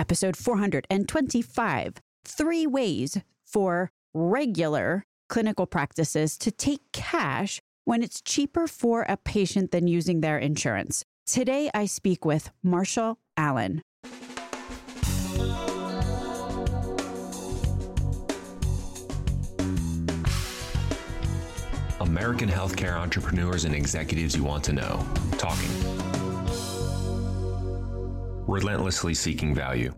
episode 425 Three Ways for Regular Clinical Practices to Take Cash when it's cheaper for a patient than using their insurance. Today, I speak with Marshall Allen. American healthcare entrepreneurs and executives you want to know. Talking. Relentlessly seeking value.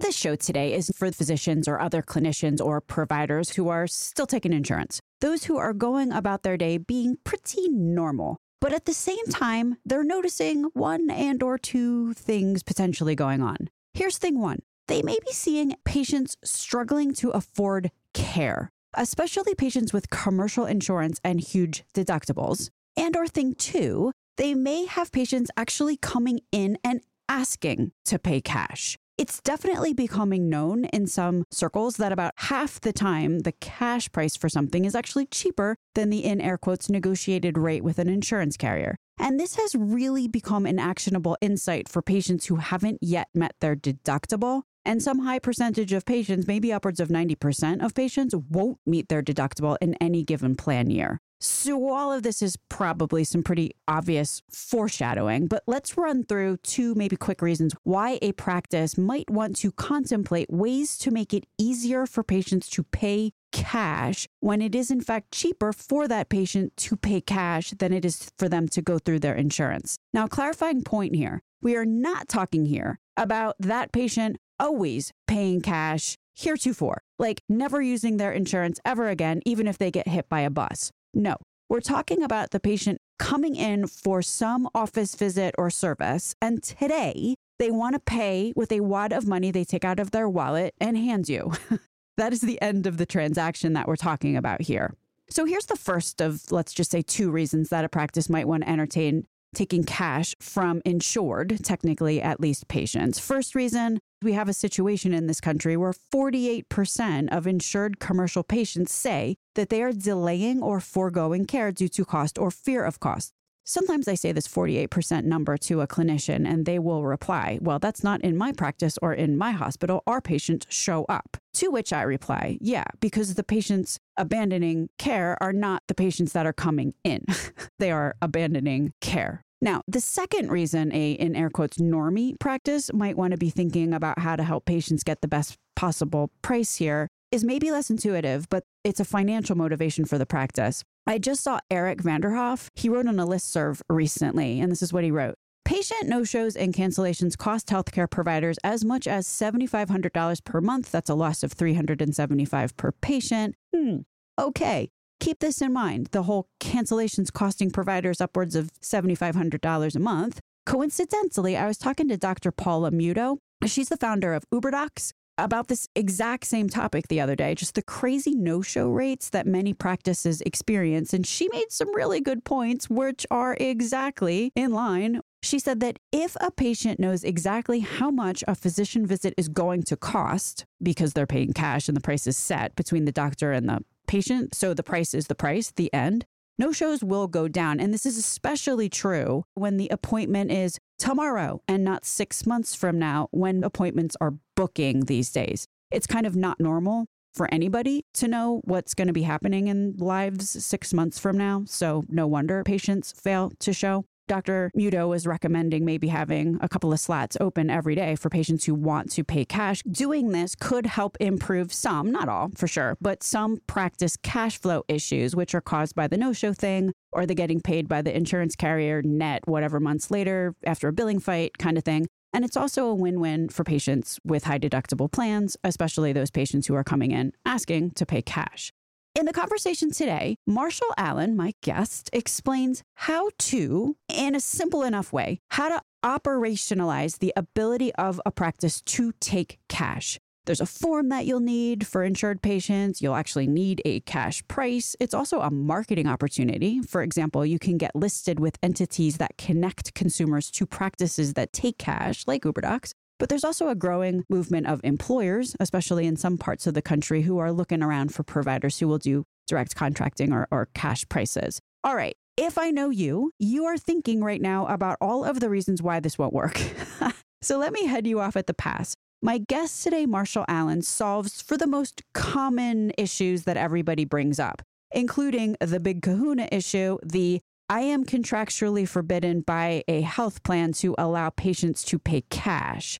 This show today is for physicians or other clinicians or providers who are still taking insurance. Those who are going about their day being pretty normal. But at the same time, they're noticing one and or two things potentially going on. Here's thing 1. They may be seeing patients struggling to afford care especially patients with commercial insurance and huge deductibles. And or thing two, they may have patients actually coming in and asking to pay cash. It's definitely becoming known in some circles that about half the time the cash price for something is actually cheaper than the in air quotes negotiated rate with an insurance carrier. And this has really become an actionable insight for patients who haven't yet met their deductible and some high percentage of patients, maybe upwards of 90% of patients, won't meet their deductible in any given plan year. So, all of this is probably some pretty obvious foreshadowing, but let's run through two maybe quick reasons why a practice might want to contemplate ways to make it easier for patients to pay cash when it is in fact cheaper for that patient to pay cash than it is for them to go through their insurance. Now, clarifying point here we are not talking here about that patient always paying cash heretofore, like never using their insurance ever again, even if they get hit by a bus. No, we're talking about the patient coming in for some office visit or service, and today they want to pay with a wad of money they take out of their wallet and hand you. that is the end of the transaction that we're talking about here. So here's the first of, let's just say, two reasons that a practice might want to entertain taking cash from insured, technically at least patients. First reason, we have a situation in this country where 48% of insured commercial patients say that they are delaying or foregoing care due to cost or fear of cost. Sometimes I say this 48% number to a clinician and they will reply, Well, that's not in my practice or in my hospital. Our patients show up. To which I reply, Yeah, because the patients abandoning care are not the patients that are coming in. they are abandoning care. Now, the second reason a, in air quotes, normie practice might want to be thinking about how to help patients get the best possible price here is maybe less intuitive, but it's a financial motivation for the practice. I just saw Eric Vanderhoff. He wrote on a list serve recently, and this is what he wrote. Patient no shows and cancellations cost healthcare providers as much as $7,500 per month. That's a loss of $375 per patient. Hmm. Okay. Keep this in mind. The whole cancellations costing providers upwards of $7,500 a month. Coincidentally, I was talking to Dr. Paula Muto. She's the founder of UberDocs about this exact same topic the other day, just the crazy no show rates that many practices experience. And she made some really good points, which are exactly in line. She said that if a patient knows exactly how much a physician visit is going to cost because they're paying cash and the price is set between the doctor and the patient, so the price is the price, the end, no shows will go down. And this is especially true when the appointment is tomorrow and not six months from now when appointments are booking these days. It's kind of not normal for anybody to know what's going to be happening in lives six months from now. So, no wonder patients fail to show. Dr. Muto is recommending maybe having a couple of slats open every day for patients who want to pay cash. Doing this could help improve some, not all for sure, but some practice cash flow issues, which are caused by the no show thing or the getting paid by the insurance carrier net whatever months later after a billing fight kind of thing. And it's also a win win for patients with high deductible plans, especially those patients who are coming in asking to pay cash. In the conversation today, Marshall Allen, my guest, explains how to, in a simple enough way, how to operationalize the ability of a practice to take cash. There's a form that you'll need for insured patients. You'll actually need a cash price. It's also a marketing opportunity. For example, you can get listed with entities that connect consumers to practices that take cash, like UberDocs. But there's also a growing movement of employers, especially in some parts of the country, who are looking around for providers who will do direct contracting or, or cash prices. All right. If I know you, you are thinking right now about all of the reasons why this won't work. so let me head you off at the pass. My guest today, Marshall Allen, solves for the most common issues that everybody brings up, including the big kahuna issue, the I am contractually forbidden by a health plan to allow patients to pay cash.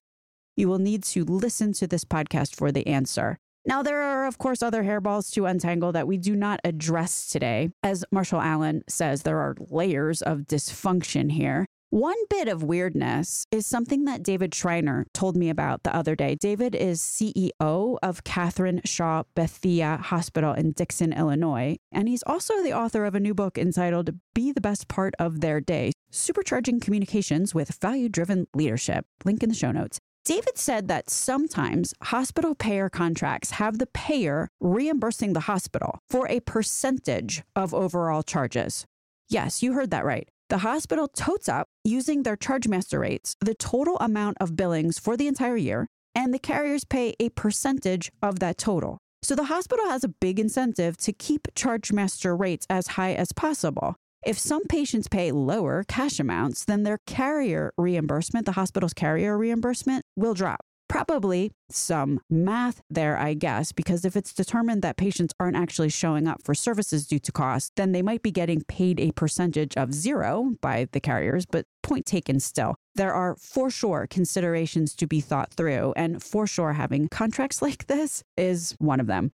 You will need to listen to this podcast for the answer. Now, there are, of course, other hairballs to untangle that we do not address today. As Marshall Allen says, there are layers of dysfunction here. One bit of weirdness is something that David Schreiner told me about the other day. David is CEO of Katherine Shaw Bethea Hospital in Dixon, Illinois, and he's also the author of a new book entitled Be the Best Part of Their Day Supercharging Communications with Value Driven Leadership. Link in the show notes. David said that sometimes hospital payer contracts have the payer reimbursing the hospital for a percentage of overall charges. Yes, you heard that right. The hospital totes up using their charge master rates the total amount of billings for the entire year, and the carriers pay a percentage of that total. So the hospital has a big incentive to keep charge master rates as high as possible. If some patients pay lower cash amounts, then their carrier reimbursement, the hospital's carrier reimbursement, will drop probably some math there, I guess, because if it's determined that patients aren't actually showing up for services due to cost, then they might be getting paid a percentage of zero by the carriers, but point taken still. There are for sure considerations to be thought through, and for sure having contracts like this is one of them.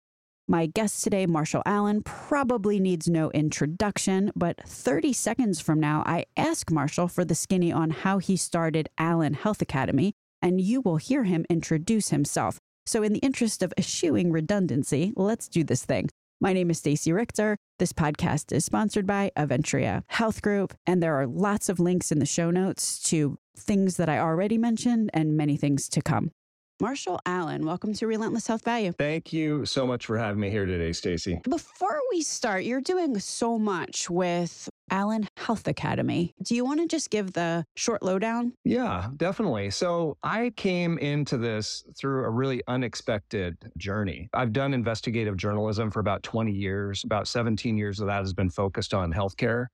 My guest today, Marshall Allen, probably needs no introduction, but 30 seconds from now, I ask Marshall for the skinny on how he started Allen Health Academy, and you will hear him introduce himself. So, in the interest of eschewing redundancy, let's do this thing. My name is Stacey Richter. This podcast is sponsored by Aventria Health Group, and there are lots of links in the show notes to things that I already mentioned and many things to come. Marshall Allen, welcome to Relentless Health Value. Thank you so much for having me here today, Stacey. Before we start, you're doing so much with Allen Health Academy. Do you want to just give the short lowdown? Yeah, definitely. So I came into this through a really unexpected journey. I've done investigative journalism for about 20 years. About 17 years of that has been focused on healthcare.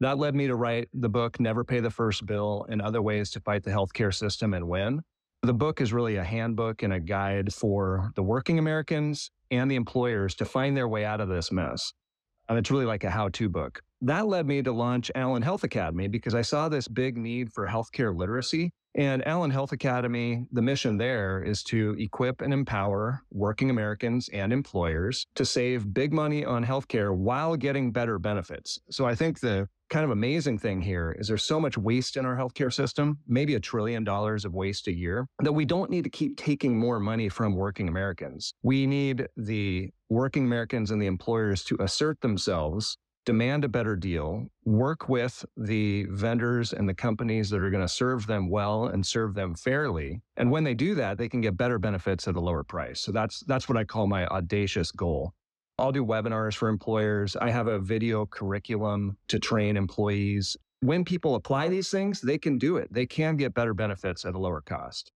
That led me to write the book, Never Pay the First Bill and Other Ways to Fight the Healthcare System and Win. The book is really a handbook and a guide for the working Americans and the employers to find their way out of this mess. And it's really like a how to book. That led me to launch Allen Health Academy because I saw this big need for healthcare literacy. And Allen Health Academy, the mission there is to equip and empower working Americans and employers to save big money on healthcare while getting better benefits. So I think the kind of amazing thing here is there's so much waste in our healthcare system, maybe a trillion dollars of waste a year, that we don't need to keep taking more money from working Americans. We need the working Americans and the employers to assert themselves, demand a better deal, work with the vendors and the companies that are going to serve them well and serve them fairly. And when they do that, they can get better benefits at a lower price. So that's that's what I call my audacious goal. I'll do webinars for employers. I have a video curriculum to train employees. When people apply these things, they can do it. They can get better benefits at a lower cost.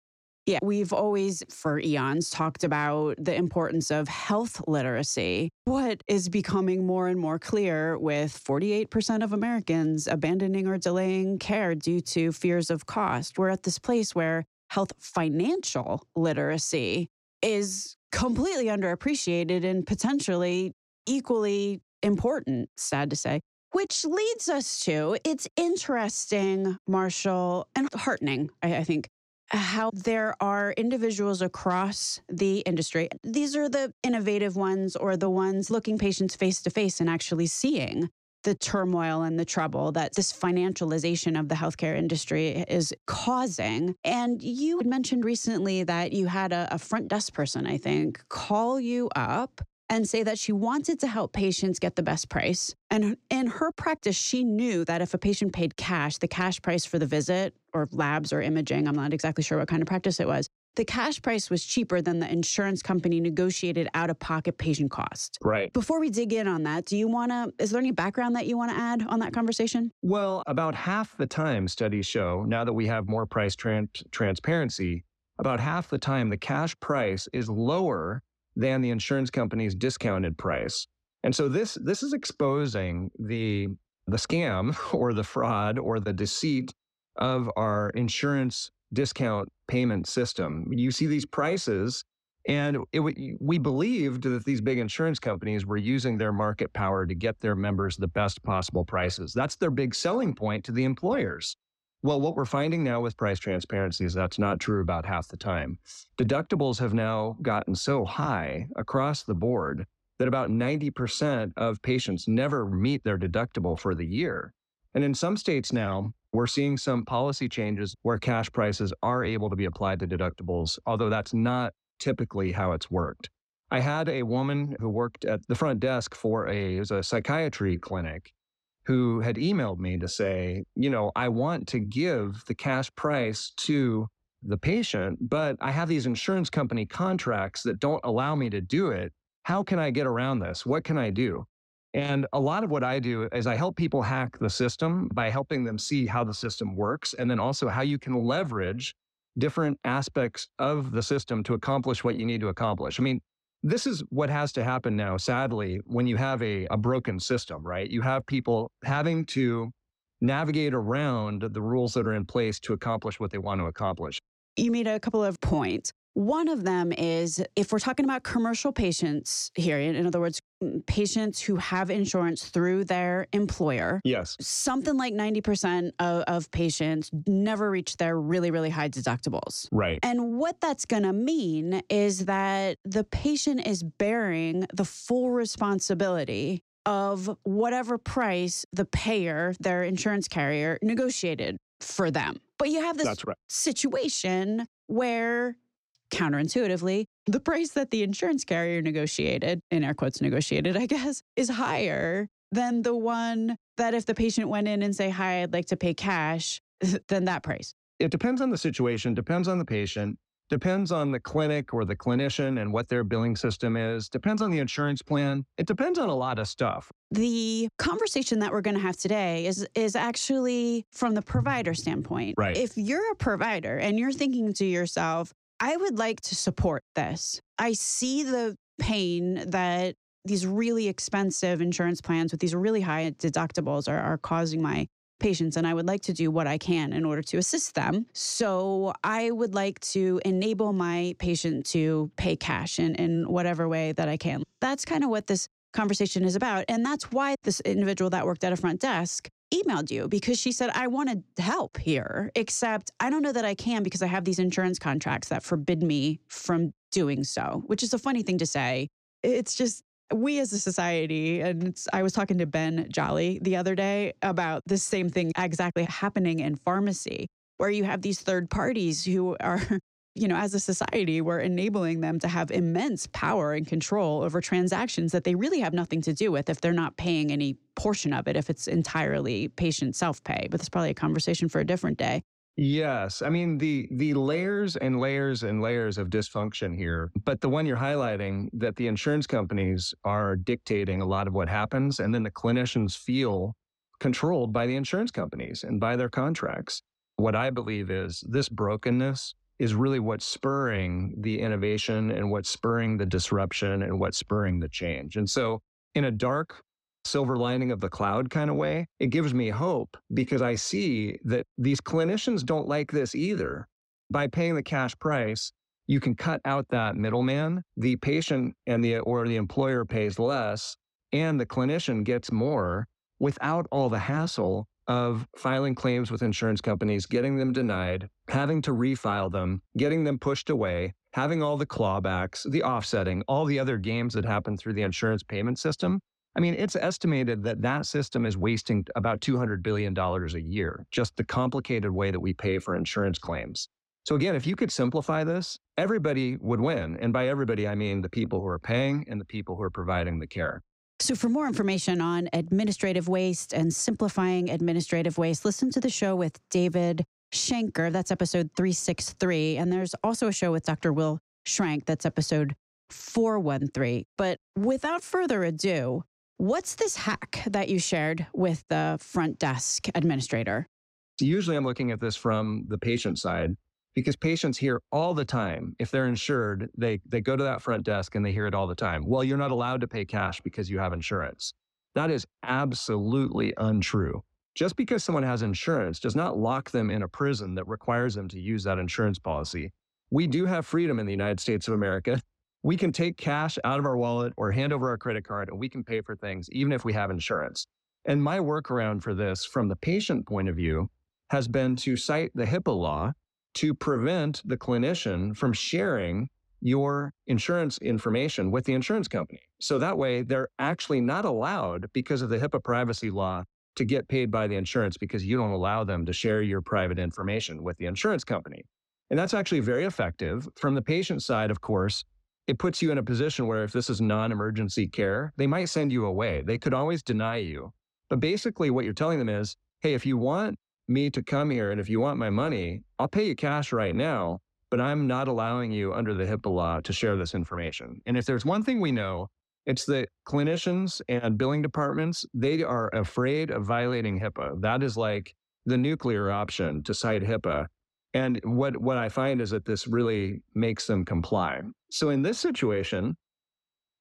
Yeah, we've always, for eons, talked about the importance of health literacy. What is becoming more and more clear with 48% of Americans abandoning or delaying care due to fears of cost? We're at this place where health financial literacy is completely underappreciated and potentially equally important, sad to say. Which leads us to it's interesting, Marshall, and heartening, I, I think, how there are individuals across the industry. These are the innovative ones or the ones looking patients face to face and actually seeing the turmoil and the trouble that this financialization of the healthcare industry is causing. And you mentioned recently that you had a, a, front desk person, I think, call you up and say that she wanted to help patients get the best price. And in her practice, she knew that if a patient paid cash, the cash price for the visit or labs or imaging, I'm not exactly sure what kind of practice it was, the cash price was cheaper than the insurance company negotiated out of pocket patient cost. Right. Before we dig in on that, do you want to, is there any background that you want to add on that conversation? Well, about half the time studies show, now that we have more price tran- transparency, about half the time the cash price is lower than the insurance company's discounted price. And so this this is exposing the the scam or the fraud or the deceit of our insurance discount payment system. You see these prices, and it, we believed that these big insurance companies were using their market power to get their members the best possible prices. That's their big selling point to the employers. Well, what we're finding now with price transparency is that's not true about half the time. Deductibles have now gotten so high across the board that about 90% of patients never meet their deductible for the year. And in some states now, we're seeing some policy changes where cash prices are able to be applied to deductibles, although that's not typically how it's worked. I had a woman who worked at the front desk for a, it was a psychiatry clinic who had emailed me to say, you know, I want to give the cash price to the patient, but I have these insurance company contracts that don't allow me to do it. How can I get around this? What can I do? And a lot of what I do is I help people hack the system by helping them see how the system works and then also how you can leverage different aspects of the system to accomplish what you need to accomplish. I mean, this is what has to happen now, sadly, when you have a, a broken system, right? You have people having to navigate around the rules that are in place to accomplish what they want to accomplish. You made a couple of points. One of them is if we're talking about commercial patients here, in other words, mm, patients who have insurance through their employer. Yes. Something like 90% of, of patients never reach their really, really high deductibles. Right. And what that's going to mean is that the patient is bearing the full responsibility of whatever price the payer, their insurance carrier, negotiated for them. But you have this right. situation where counterintuitively, the price that the insurance carrier negotiated, in air quotes negotiated, I guess, is higher than the one that if the patient went in and say, Hi, I'd like to pay cash, than that price. It depends on the situation, depends on the patient, depends on the clinic or the clinician and what their billing system is, depends on the insurance plan. It depends on a lot of stuff. The conversation that we're going to have today is is actually from the provider standpoint. Right. If you're a provider and you're thinking to yourself, I would like to support this. I see the pain that these really expensive insurance plans with these really high deductibles are, are causing my patients and I would like to do what I can in order to assist them. So I would like to enable my patient to pay cash in, in whatever way that I can. That's kind of what this conversation is about. And that's why this individual that worked at a front desk emailed you because she said, I want to help here, except I don't know that I can because I have these insurance contracts that forbid me from doing so, which is a funny thing to say. It's just, we as a society, and I was talking to Ben Jolley the other day about this same thing exactly happening in pharmacy, where you have these third parties who are you know, as a society, we're enabling them to have immense power and control over transactions that they really have nothing to do with if they're not paying any portion of it, if it's entirely patient self pay. But that's probably a conversation for a different day. Yes. I mean, the, the layers and layers and layers of dysfunction here. But the one you're highlighting that the insurance companies are dictating a lot of what happens, and then the clinicians feel controlled by the insurance companies and by their contracts. What I believe is this brokenness is really what's spurring the innovation and what's spurring the disruption and what's spurring the change. And so, in a dark, silver lining of the cloud kind of way, it gives me hope because I see that these clinicians don't like this either. By paying the cash price, you can cut out that middleman. The patient and the or the employer pays less and the clinician gets more without all the hassle of filing claims with insurance companies, getting them denied, having to refile them, getting them pushed away, having all the clawbacks, the offsetting, all the other games that happen through the insurance payment system. I mean, it's estimated that that system is wasting about $200 billion a year, just the complicated way that we pay for insurance claims. So, again, if you could simplify this, everybody would win. And by everybody, I mean the people who are paying and the people who are providing the care. So, for more information on administrative waste and simplifying administrative waste, listen to the show with David Scheinker. That's episode 363. And there's also a show with Dr. Will Shrank. That's episode 413. But without further ado, what's this hack that you shared with the front desk administrator? Usually, I'm looking at this from the patient side because patients hear all the time if they're insured they they go to that front desk and they hear it all the time well you're not allowed to pay cash because you have insurance that is absolutely untrue just because someone has insurance does not lock them in a prison that requires them to use that insurance policy. We do have freedom in the United States of America. We can take cash out of our wallet or hand over our credit card and we can pay for things even if we have insurance. And my workaround for this from the patient point of view has been to cite the HIPAA law to prevent the clinician from sharing your insurance information with the insurance company. So that way they're actually not allowed because of the HIPAA privacy law to get paid by the insurance because you don't allow them to share your private information with the insurance company. And that's actually very effective. From the patient side, of course, it puts you in a position where if this is non emergency care, they might send you away. They could always deny you. But basically, what you're telling them is hey, if you want me to come here and if you want my money, I'll pay you cash right now, but I'm not allowing you under the HIPAA law to share this information. And if there's one thing we know, it's that clinicians and billing departments, they are afraid of violating HIPAA. That is like the nuclear option to cite HIPAA. And what, what I find is that this really makes them comply. So in this situation,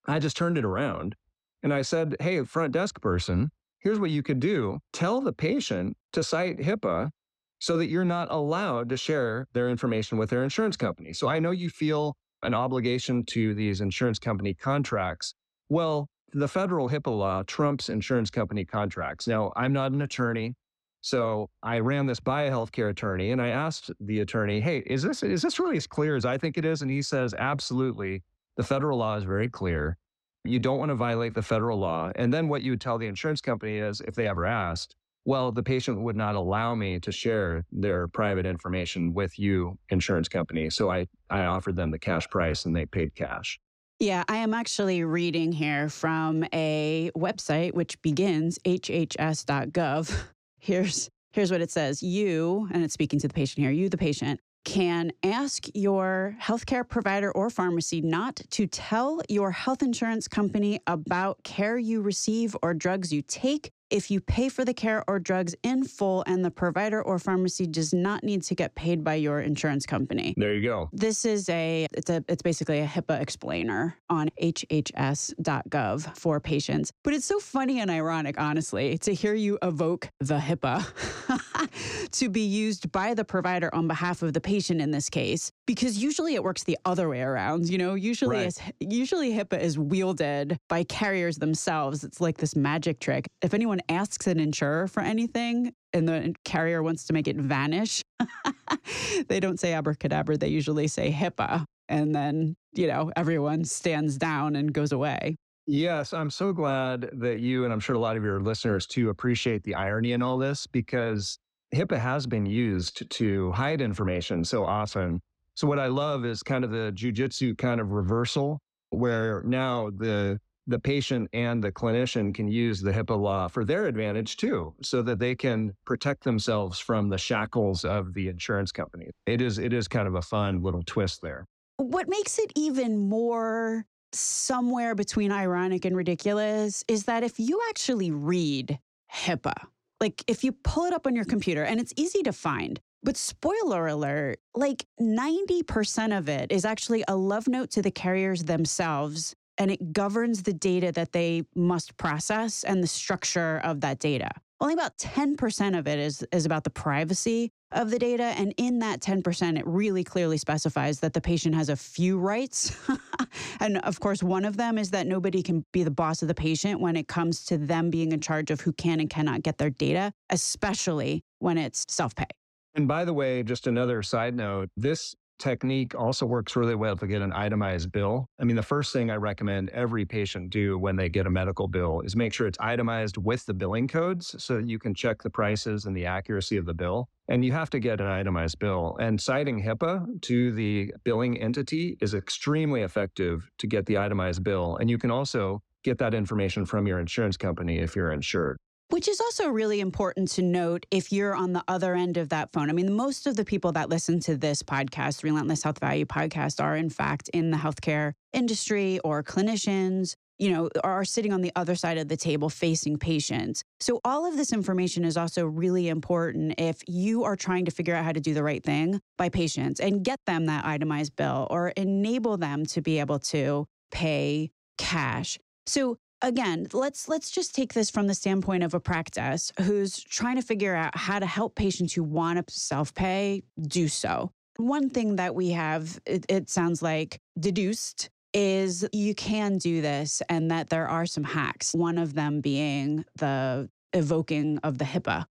I just turned it around and I said, Hey, front desk person, here's what you could do. Tell the patient to cite HIPAA so that you're not allowed to share their information with their insurance company. So I know you feel an obligation to these insurance company contracts. Well, the federal HIPAA law trumps insurance company contracts. Now, I'm not an attorney. So I ran this by a healthcare attorney and I asked the attorney, hey, is this is this really as clear as I think it is? And he says, absolutely. The federal law is very clear. You don't want to violate the federal law. And then what you would tell the insurance company is if they ever asked, well, the patient would not allow me to share their private information with you, insurance company. So I, I offered them the cash price and they paid cash. Yeah, I am actually reading here from a website which begins hhs.gov. Here's here's what it says. You, and it's speaking to the patient here, you the patient can ask your healthcare provider or pharmacy not to tell your health insurance company about care you receive or drugs you take if you pay for the care or drugs in full and the provider or pharmacy does not need to get paid by your insurance company. There you go. This is a it's a it's basically a HIPAA explainer on hhs.gov for patients. But it's so funny and ironic honestly to hear you evoke the HIPAA to be used by the provider on behalf of the patient in this case because usually it works the other way around, you know, usually right. is usually HIPAA is wielded by carriers themselves. It's like this magic trick. If anyone asks an insurer for anything and the carrier wants to make it vanish, they don't say abracadabra, they usually say HIPAA. And then, you know, everyone stands down and goes away. Yes, I'm so glad that you, and I'm sure a lot of your listeners too, appreciate the irony in all this because HIPAA has been used to hide information so often. So, what I love is kind of the jujitsu kind of reversal, where now the the patient and the clinician can use the HIPAA law for their advantage too, so that they can protect themselves from the shackles of the insurance company. It is it is kind of a fun little twist there. What makes it even more somewhere between ironic and ridiculous is that if you actually read HIPAA, like if you pull it up on your computer and it's easy to find, but spoiler alert, like 90% of it is actually a love note to the carriers themselves and it governs the data that they must process and the structure of that data. Only about 10% of it is, is about the privacy of the data. And in that 10%, it really clearly specifies that the patient has a few rights. and of course, one of them is that nobody can be the boss of the patient when it comes to them being in charge of who can and cannot get their data, especially when it's self pay. And by the way, just another side note this technique also works really well to get an itemized bill. I mean, the first thing I recommend every patient do when they get a medical bill is make sure it's itemized with the billing codes so that you can check the prices and the accuracy of the bill. And you have to get an itemized bill. And citing HIPAA to the billing entity is extremely effective to get the itemized bill. And you can also get that information from your insurance company if you're insured. Which is also really important to note if you're on the other end of that phone. I mean, most of the people that listen to this podcast, Relentless Health Value Podcast, are in fact in the healthcare industry or clinicians, you know, are sitting on the other side of the table facing patients. So, all of this information is also really important if you are trying to figure out how to do the right thing by patients and get them that itemized bill or enable them to be able to pay cash. So, again, let's let's just take this from the standpoint of a practice who's trying to figure out how to help patients who want to self-pay do so. One thing that we have, it, it sounds like, deduced is you can do this and that there are some hacks. One of them being the evoking of the HIPAA.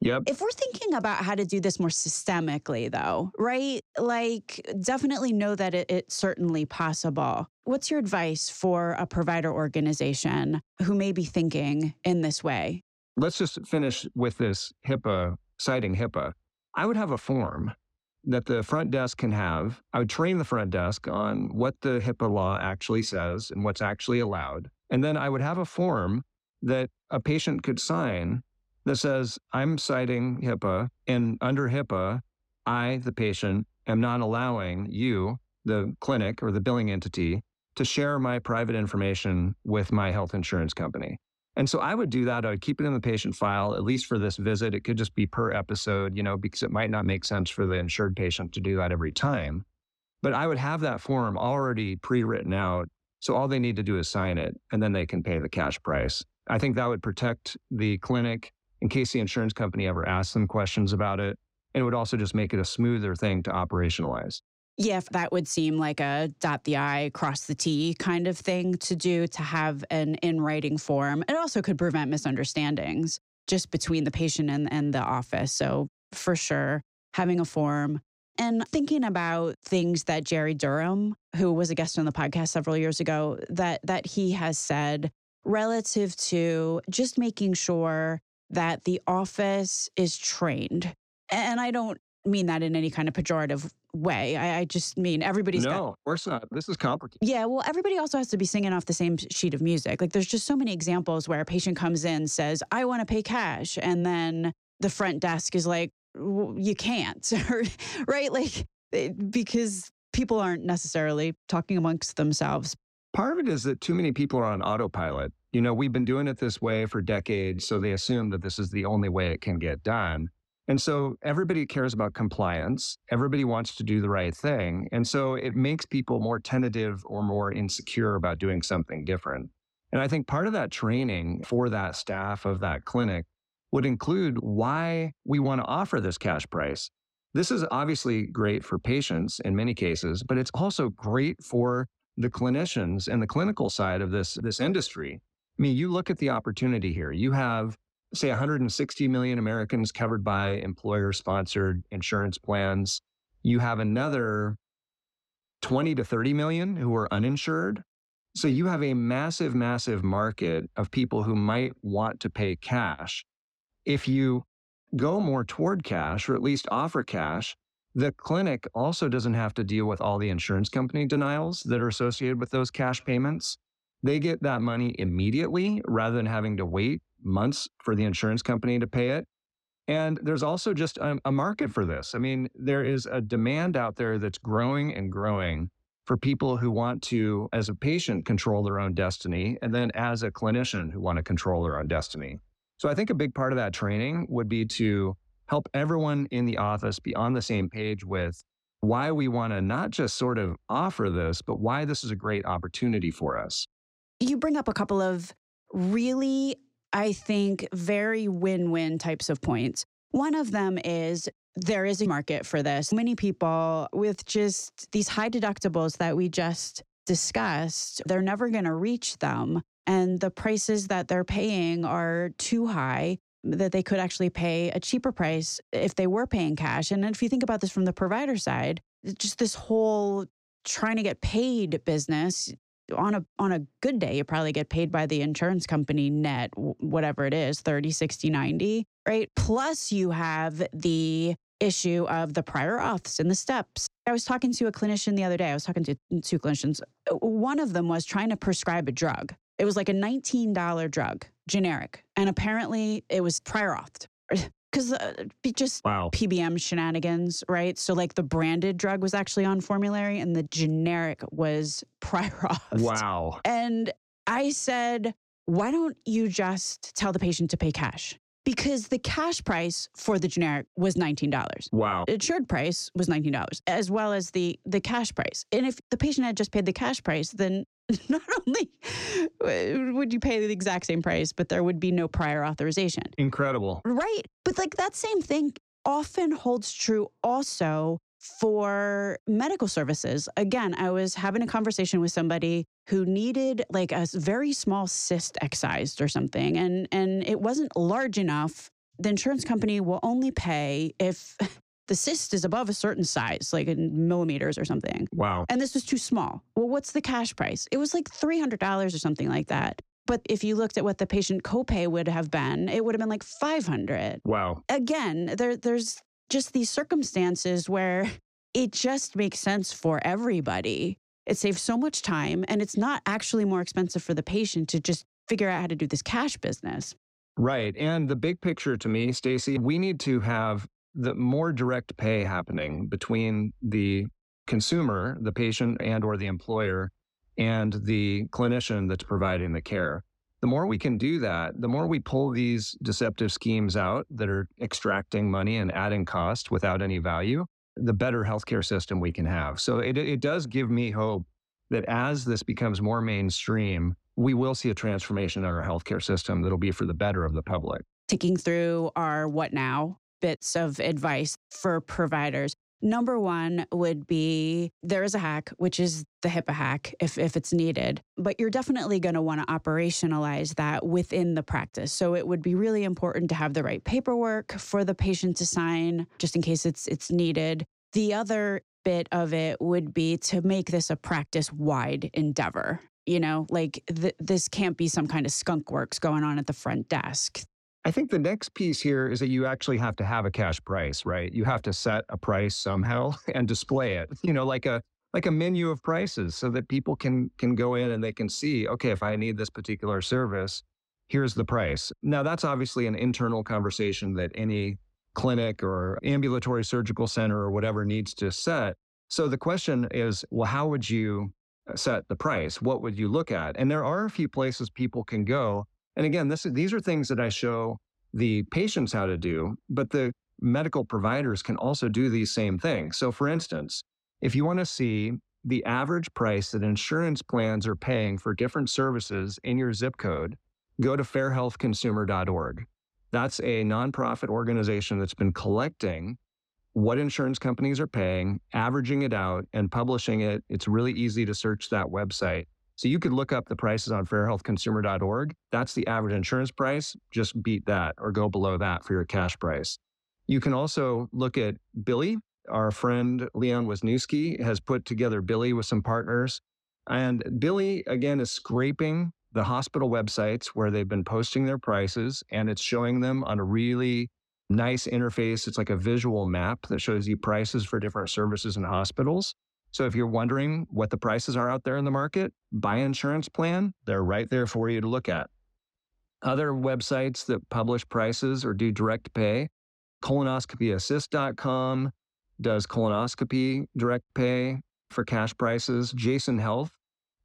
Yep. If we're thinking about how to do this more systemically, though, right? Like, definitely know that it, it's certainly possible. What's your advice for a provider organization who may be thinking in this way? Let's just finish with this HIPAA, citing HIPAA. I would have a form that the front desk can have. I would train the front desk on what the HIPAA law actually says and what's actually allowed. And then I would have a form that a patient could sign that says, I'm citing HIPAA, and under HIPAA, I, the patient, am not allowing you, the clinic or the billing entity, to share my private information with my health insurance company. And so I would do that. I would keep it in the patient file, at least for this visit. It could just be per episode, you know, because it might not make sense for the insured patient to do that every time. But I would have that form already pre written out. So all they need to do is sign it, and then they can pay the cash price. I think that would protect the clinic in case the insurance company ever asks them questions about it. And it would also just make it a smoother thing to operationalize. Yeah, that would seem like a dot the I, cross the T kind of thing to do to have an in writing form. It also could prevent misunderstandings just between the patient and, and the office. So, for sure, having a form and thinking about things that Jerry Durham, who was a guest on the podcast several years ago, that that he has said relative to just making sure that the office is trained. And I don't mean that in any kind of pejorative way. I, I just mean everybody's no, got. of course not. This is complicated. Yeah, well, everybody also has to be singing off the same sheet of music. Like, there's just so many examples where a patient comes in, says, I want to pay cash. And then the front desk is like, you can't, right? Like, eh, because people aren't necessarily talking amongst themselves. Part of it is that too many people are on autopilot. You know, we've been doing it this way for decades, so they assume that this is the only way it can get done. And so everybody cares about compliance. Everybody wants to do the right thing. And so it makes people more tentative or more insecure about doing something different. And I think part of that training for that staff of that clinic would include why we want to offer this cash price. This is obviously great for patients in many cases, but it's also great for the clinicians and the clinical side of this, this industry. I mean, you look at the opportunity here. You have, say, 160 million Americans covered by employer sponsored insurance plans. You have another 20 to 30 million who are uninsured. So you have a massive, massive market of people who might want to pay cash. If you go more toward cash, or at least offer cash, the clinic also doesn't have to deal with all the insurance company denials that are associated with those cash payments. They get that money immediately rather than having to wait months for the insurance company to pay it. And there's also just a, a, market for this. I mean, there is a demand out there that's growing and growing for people who want to, as a patient, control their own destiny, and then as a clinician who want to control their own destiny. So I think a big part of that training would be to help everyone in the office be on the same page with why we want to not just sort of offer this, but why this is a great opportunity for us. You bring up a couple of really, I think, very win win types of points. One of them is there is a market for this. Many people with just these high deductibles that we just discussed, they're never going to reach them. And the prices that they're paying are too high that they could actually pay a cheaper price if they were paying cash. And if you think about this from the provider side, just this whole trying to get paid business on a on a good day you probably get paid by the insurance company net whatever it is 30 60 90 right? Plus you have the issue of the prior auths and the steps. I was talking to a clinician the other day i was talking to two clinicians. Uh, one of them was trying to prescribe a drug. It was like a $19 drug generic and apparently it was prior because uh, just wow. PBM shenanigans, right? So like the branded drug was actually on formulary and the generic was prior auth. Wow. And I said, why don't you just tell the patient to pay cash? Because the cash price for the generic was $19. Wow. The insured price was $19, as well as the the cash price. And if the patient had just paid the cash price, then not only uh, would you pay the exact same price, but there would be no prior authorization. Incredible. Right. But like that same thing often holds true also for medical services. Again, I was having a conversation with somebody who needed like a very small cyst excised or something and and it wasn't large enough. The insurance company will only pay if the cyst is above a certain size, like in millimeters or something. Wow. And this was too small. Well, what's the cash price? It was like $300 or something like that. But if you looked at what the patient copay would have been, it would have been like 500. Wow. Again, there there's just these circumstances where it just makes sense for everybody. It saves so much time and it's not actually more expensive for the patient to just figure out how to do this cash business. Right. And the big picture to me, Stacey, we need to have the more direct pay happening between the consumer, the patient and or the employer and the clinician that's providing the care. The more we can do that, the more we pull these deceptive schemes out that are extracting money and adding cost without any value, the better healthcare system we can have. So it, it does give me hope that as this becomes more mainstream, we will see a transformation in our healthcare system that'll be for the better of the public. Ticking through our what now bits of advice for providers. Number one would be there is a hack, which is the HIPAA hack if, if it's needed, but you're definitely going to want to operationalize that within the practice. So it would be really important to have the right paperwork for the patient to sign just in case it's it's needed. The other bit of it would be to make this a practice wide endeavor. You know, like th- this can't be some kind of skunk works going on at the front desk. I think the next piece here is that you actually have to have a cash price, right? You have to set a price somehow and display it, you know, like a like a menu of prices so that people can can go in and they can see, okay, if I need this particular service, here's the price. Now that's obviously an internal conversation that any clinic or ambulatory surgical center or whatever needs to set. So the question is, well, how would you set the price? What would you look at? And there are a few places people can go and again, this, these are things that I show the patients how to do, but the medical providers can also do these same things. So, for instance, if you want to see the average price that insurance plans are paying for different services in your zip code, go to fairhealthconsumer.org. That's a nonprofit organization that's been collecting what insurance companies are paying, averaging it out, and publishing it. It's really easy to search that website. So you could look up the prices on fairhealthconsumer.org. That's the average insurance price. Just beat that or go below that for your cash price. You can also look at Billy. Our friend Leon Wisniewski has put together Billy with some partners. And Billy, again, is scraping the hospital websites where they've been posting their prices and it's showing them on a really nice interface. It's like a visual map that shows you prices for different services in hospitals. So if you're wondering what the prices are out there in the market, by insurance plan. They're right there for you to look at. Other websites that publish prices or do direct pay, colonoscopyassist.com does colonoscopy direct pay for cash prices. Jason Health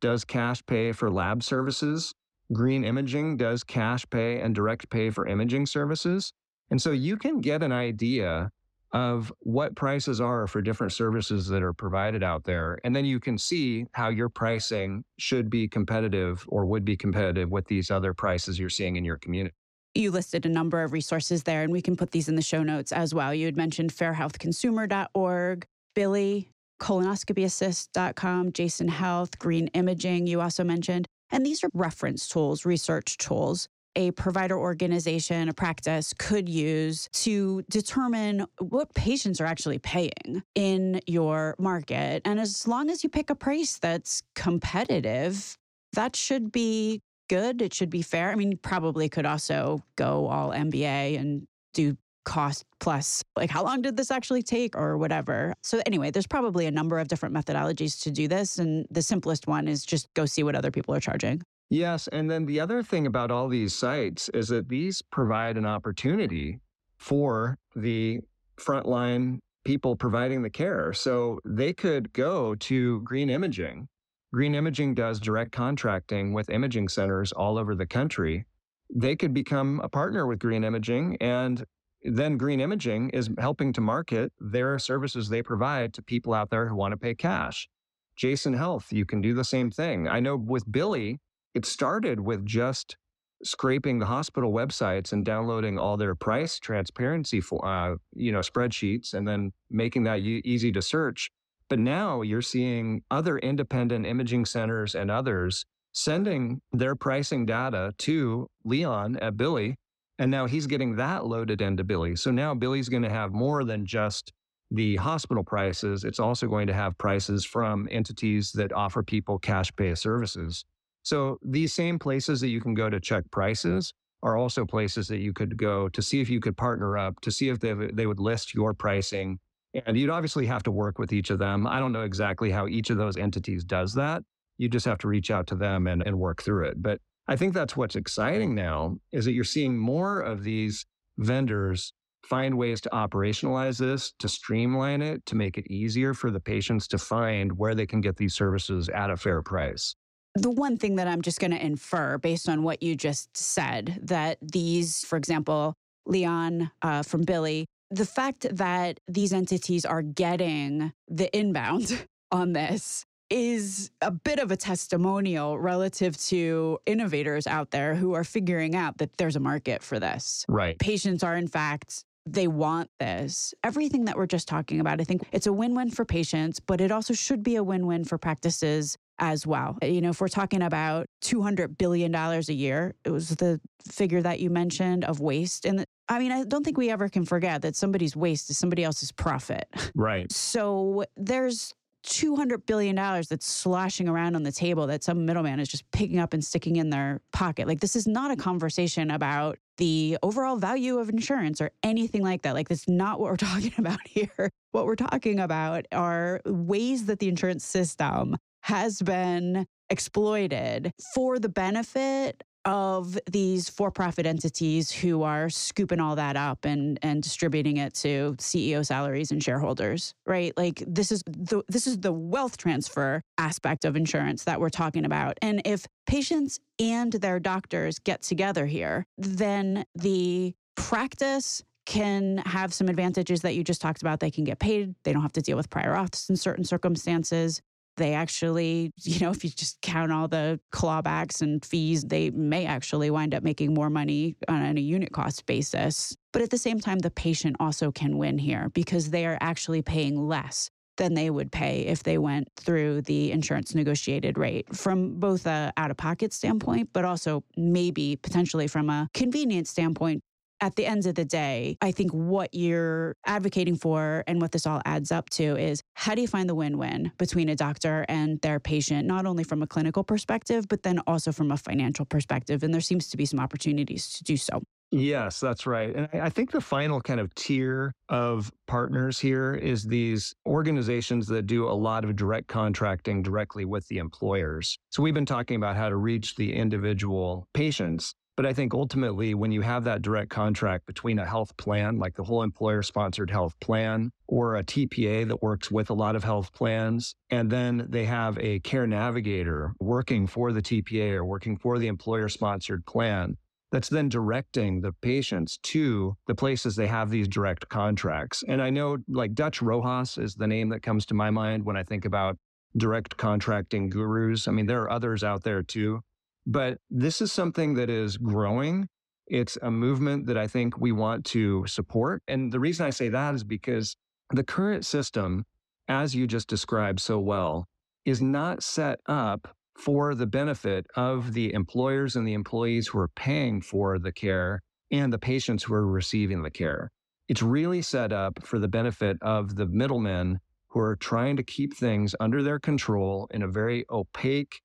does cash pay for lab services. Green Imaging does cash pay and direct pay for imaging services. And so you can get an idea of what prices are for different services that are provided out there. And then you can see how your pricing should be competitive or would be competitive with these other prices you're seeing in your community. You listed a number of resources there, and we can put these in the show notes as well. You had mentioned fairhealthconsumer.org, Billy, colonoscopyassist.com, Jason Health, Green Imaging, you also mentioned. And these are reference tools, research tools a provider organization, a practice could use to determine what patients are actually paying in your market. And as long as you pick a price that's competitive, that should be good. It should be fair. I mean, probably could also go all MBA and do cost plus like how long did this actually take or whatever. So anyway, there's probably a number of different methodologies to do this and the simplest one is just go see what other people are charging. Yes. And then the other thing about all these sites is that these provide an opportunity for the frontline people providing the care. So they could go to Green Imaging. Green Imaging does direct contracting with imaging centers all over the country. They could become a partner with Green Imaging, and then Green Imaging is helping to market their services they provide to people out there who want to pay cash. Jason Health, you can do the same thing. I know with Billy, it started with just scraping the hospital websites and downloading all their price transparency for, uh, you know spreadsheets and then making that e- easy to search. But now you're seeing other independent imaging centers and others sending their pricing data to leon at billy and now he's getting that loaded into billy. So now billy's going to have more than just the hospital prices it's also going to have prices from entities that offer people cash pay services so these same places that you can go to check prices are also places that you could go to see if you could partner up, to see if they, they would list your pricing. And you'd obviously have to work with each of them. I don't know exactly how each of those entities does that. You just have to reach out to them and, and work through it. But I think that's what's exciting now is that you're seeing more of these vendors find ways to operationalize this, to streamline it, to make it easier for the patients to find where they can get these services at a fair price the one thing that I'm just going to infer based on what you just said that these, for example, Leon uh, from Billy, the fact that these entities are getting the inbound on this is a bit of a testimonial relative to innovators out there who are figuring out that there's a market for this. Right. Patients are, in fact, they want this. Everything that we're just talking about, I think it's a win win for patients, but it also should be a win win for practices as well. You know, if we're talking about $200 billion a year, it was the figure that you mentioned of waste. And I mean, I don't think we ever can forget that somebody's waste is somebody else's profit. Right. So there's $200 billion that's sloshing around on the table that some middleman is just picking up and sticking in their pocket. Like, this is not a conversation about the overall value of insurance or anything like that. Like, that's not what we're talking about here. What we're talking about are ways that the insurance system has been exploited for the benefit of these for-profit entities who are scooping all that up and and distributing it to CEO salaries and shareholders, right? Like this is the this is the wealth transfer aspect of insurance that we're talking about. And if patients and their doctors get together here, then the practice can have some advantages that you just talked about. They can get paid. They don't have to deal with prior auths in certain circumstances they actually, you know, if you just count all the clawbacks and fees, they may actually wind up making more money on a unit cost basis. But at the same time, the patient also can win here because they are actually paying less than they would pay if they went through the insurance negotiated rate from both a out of pocket standpoint, but also maybe potentially from a convenience standpoint at the end of the day, I think what you're advocating for and what this all adds up to is how do you find the win win between a doctor and their patient, not only from a clinical perspective, but then also from a financial perspective? And there seems to be some opportunities to do so. Yes, that's right. And I think the final kind of tier of partners here is these organizations that do a lot of direct contracting directly with the employers. So we've been talking about how to reach the individual patients. But I think ultimately, when you have that direct contract between a health plan, like the whole employer sponsored health plan, or a TPA that works with a lot of health plans, and then they have a care navigator working for the TPA or working for the employer sponsored plan, that's then directing the patients to the places they have these direct contracts. And I know like Dutch Rojas is the name that comes to my mind when I think about direct contracting gurus. I mean, there are others out there too. But this is something that is growing. It's a movement that I think we want to support. And the reason I say that is because the current system, as you just described so well, is not set up for the benefit of the employers and the employees who are paying for the care and the patients who are receiving the care. It's really set up for the benefit of the middlemen who are trying to keep things under their control in a very opaque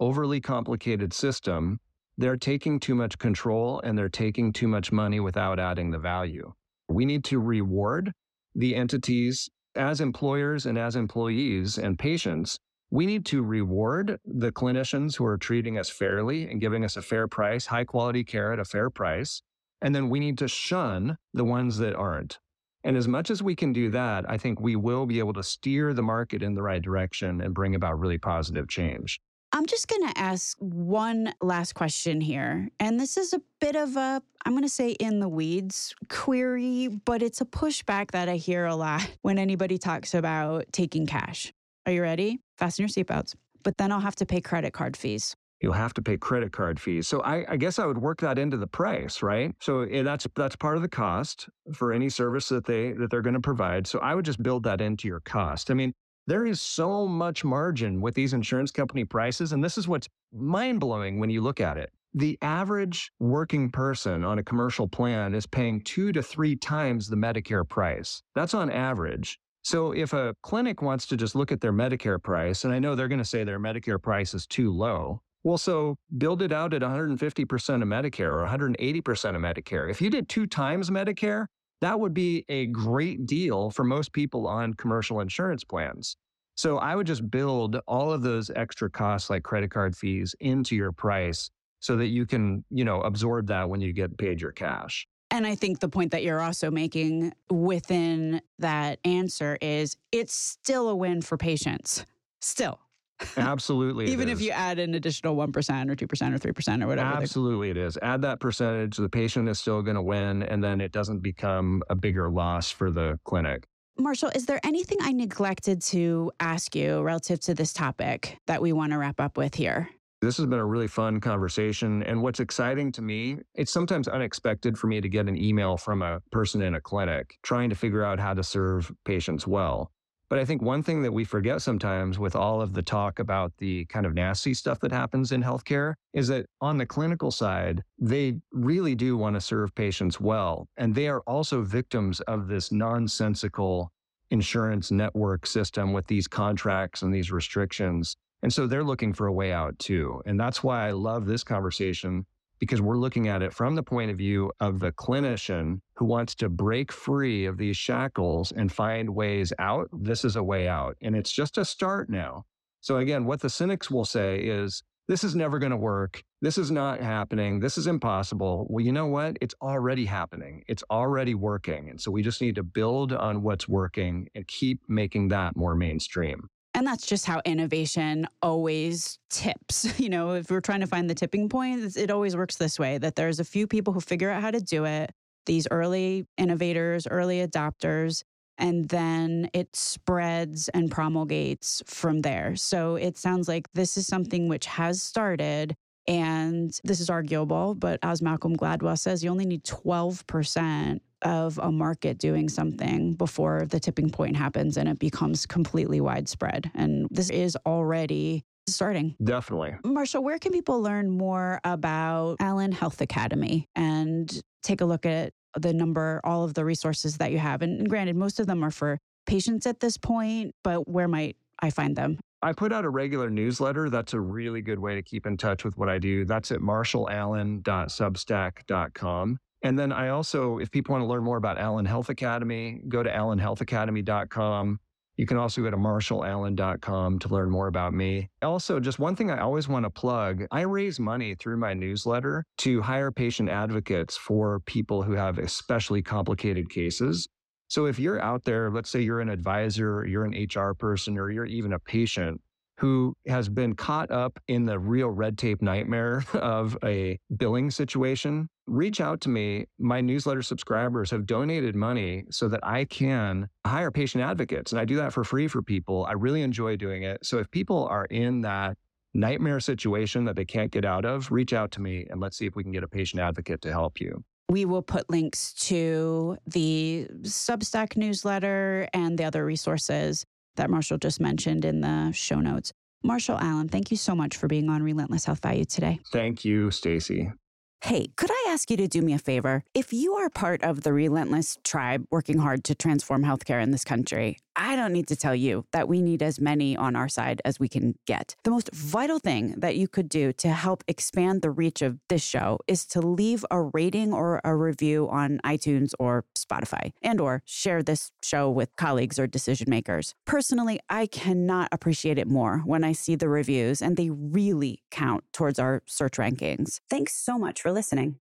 overly complicated system, they're taking too much control and they're taking too much money without adding the value. We need to reward the entities as employers and as employees and patients. We need to reward the clinicians who are treating us fairly and giving us a fair price, high quality care at a fair price. And then we need to shun the ones that aren't. And as much as we can do that, I think we will be able to steer the market in the right direction and bring about really positive change. I'm just going to ask one last question here. And this is a bit of a, I'm going to say in the weeds query, but it's a pushback that I hear a lot when anybody talks about taking cash. Are you ready? Fasten your seatbelts. But then I'll have to pay credit card fees. You'll have to pay credit card fees. So I, I guess I would work that into the price, right? So eh, that's that's part of the cost for any service that they that they're going to provide. So I would just build that into your cost. I mean, there is so much margin with these insurance company prices, and this is what's mind blowing when you look at it. The average working person on a commercial plan is paying two to three times the Medicare price. That's on average. So if a clinic wants to just look at their Medicare price, and I know they're going to say their Medicare price is too low, well, so build it out at 150% of Medicare or 180% of Medicare. If you did two times Medicare, that would be a great deal for most people on commercial insurance plans. So I would just build all of those extra costs like credit card fees into your price so that you can, you know, absorb that when you get paid your cash. And I think the point that you're also making within that answer is it's still a win for patients. Still. Absolutely. Even if you add an additional 1% or 2% or 3% or whatever. Absolutely, it is. Add that percentage, the patient is still going to win, and then it doesn't become a bigger loss for the clinic. Marshall, is there anything I neglected to ask you relative to this topic that we want to wrap up with here? This has been a really fun conversation. And what's exciting to me, it's sometimes unexpected for me to get an email from a person in a clinic trying to figure out how to serve patients well. But I think one thing that we forget sometimes with all of the talk about the kind of nasty stuff that happens in healthcare is that on the clinical side, they really do want to serve patients well. And they are also victims of this nonsensical insurance network system with these contracts and these restrictions. And so they're looking for a way out too. And that's why I love this conversation because we're looking at it from the point of view of the clinician who wants to break free of these shackles and find ways out. This is a way out. And it's just a start now. So, again, what the cynics will say is, this is never going to work. This is not happening. This is impossible. Well, you know what? It's already happening. It's already working. And so we just need to build on what's working and keep making that more mainstream. And that's just how innovation always tips. You know, if we're trying to find the tipping point, it always works this way that there's a few people who figure out how to do it, these early innovators, early adopters, and then it spreads and promulgates from there. So it sounds like this is something which has started. And this is arguable, but as Malcolm Gladwell says, you only need 12% of a market doing something before the tipping point happens and it becomes completely widespread. And this is already starting. Definitely. Marshall, where can people learn more about Allen Health Academy and take a look at the number, all of the resources that you have? And granted, most of them are for patients at this point, but where might I find them? I put out a regular newsletter. That's a really good way to keep in touch with what I do. That's at marshallallen.substack.com. And then I also, if people want to learn more about Allen Health Academy, go to allenhealthacademy.com. You can also go to marshallallen.com to learn more about me. Also, just one thing I always want to plug I raise money through my newsletter to hire patient advocates for people who have especially complicated cases. So if you're out there, let's say you're an advisor, you're an HR person, or you're even a patient who has been caught up in the real red tape nightmare of a billing situation, reach out to me. My newsletter subscribers have donated money so that I can hire patient advocates. And I do that for free for people. I really enjoy doing it. So if people are in that nightmare situation that they can't get out of, reach out to me and let's see if we can get a patient advocate to help you. We will put links to the Substack newsletter and the other resources that Marshall just mentioned in the show notes. Marshall Allen, thank you so much for being on Relentless Health Value today. Thank you, Stacey. Hey, could I ask you to do me a favor? If you are part of the Relentless tribe working hard to transform healthcare in this country, I don't need to tell you that we need as many on our side as we can get. The most vital thing that you could do to help expand the reach of this show is to leave a rating or a review on iTunes or Spotify and or share this show with colleagues or decision makers. Personally, I cannot appreciate it more when I see the reviews and they really count towards our search rankings. Thanks so much for listening.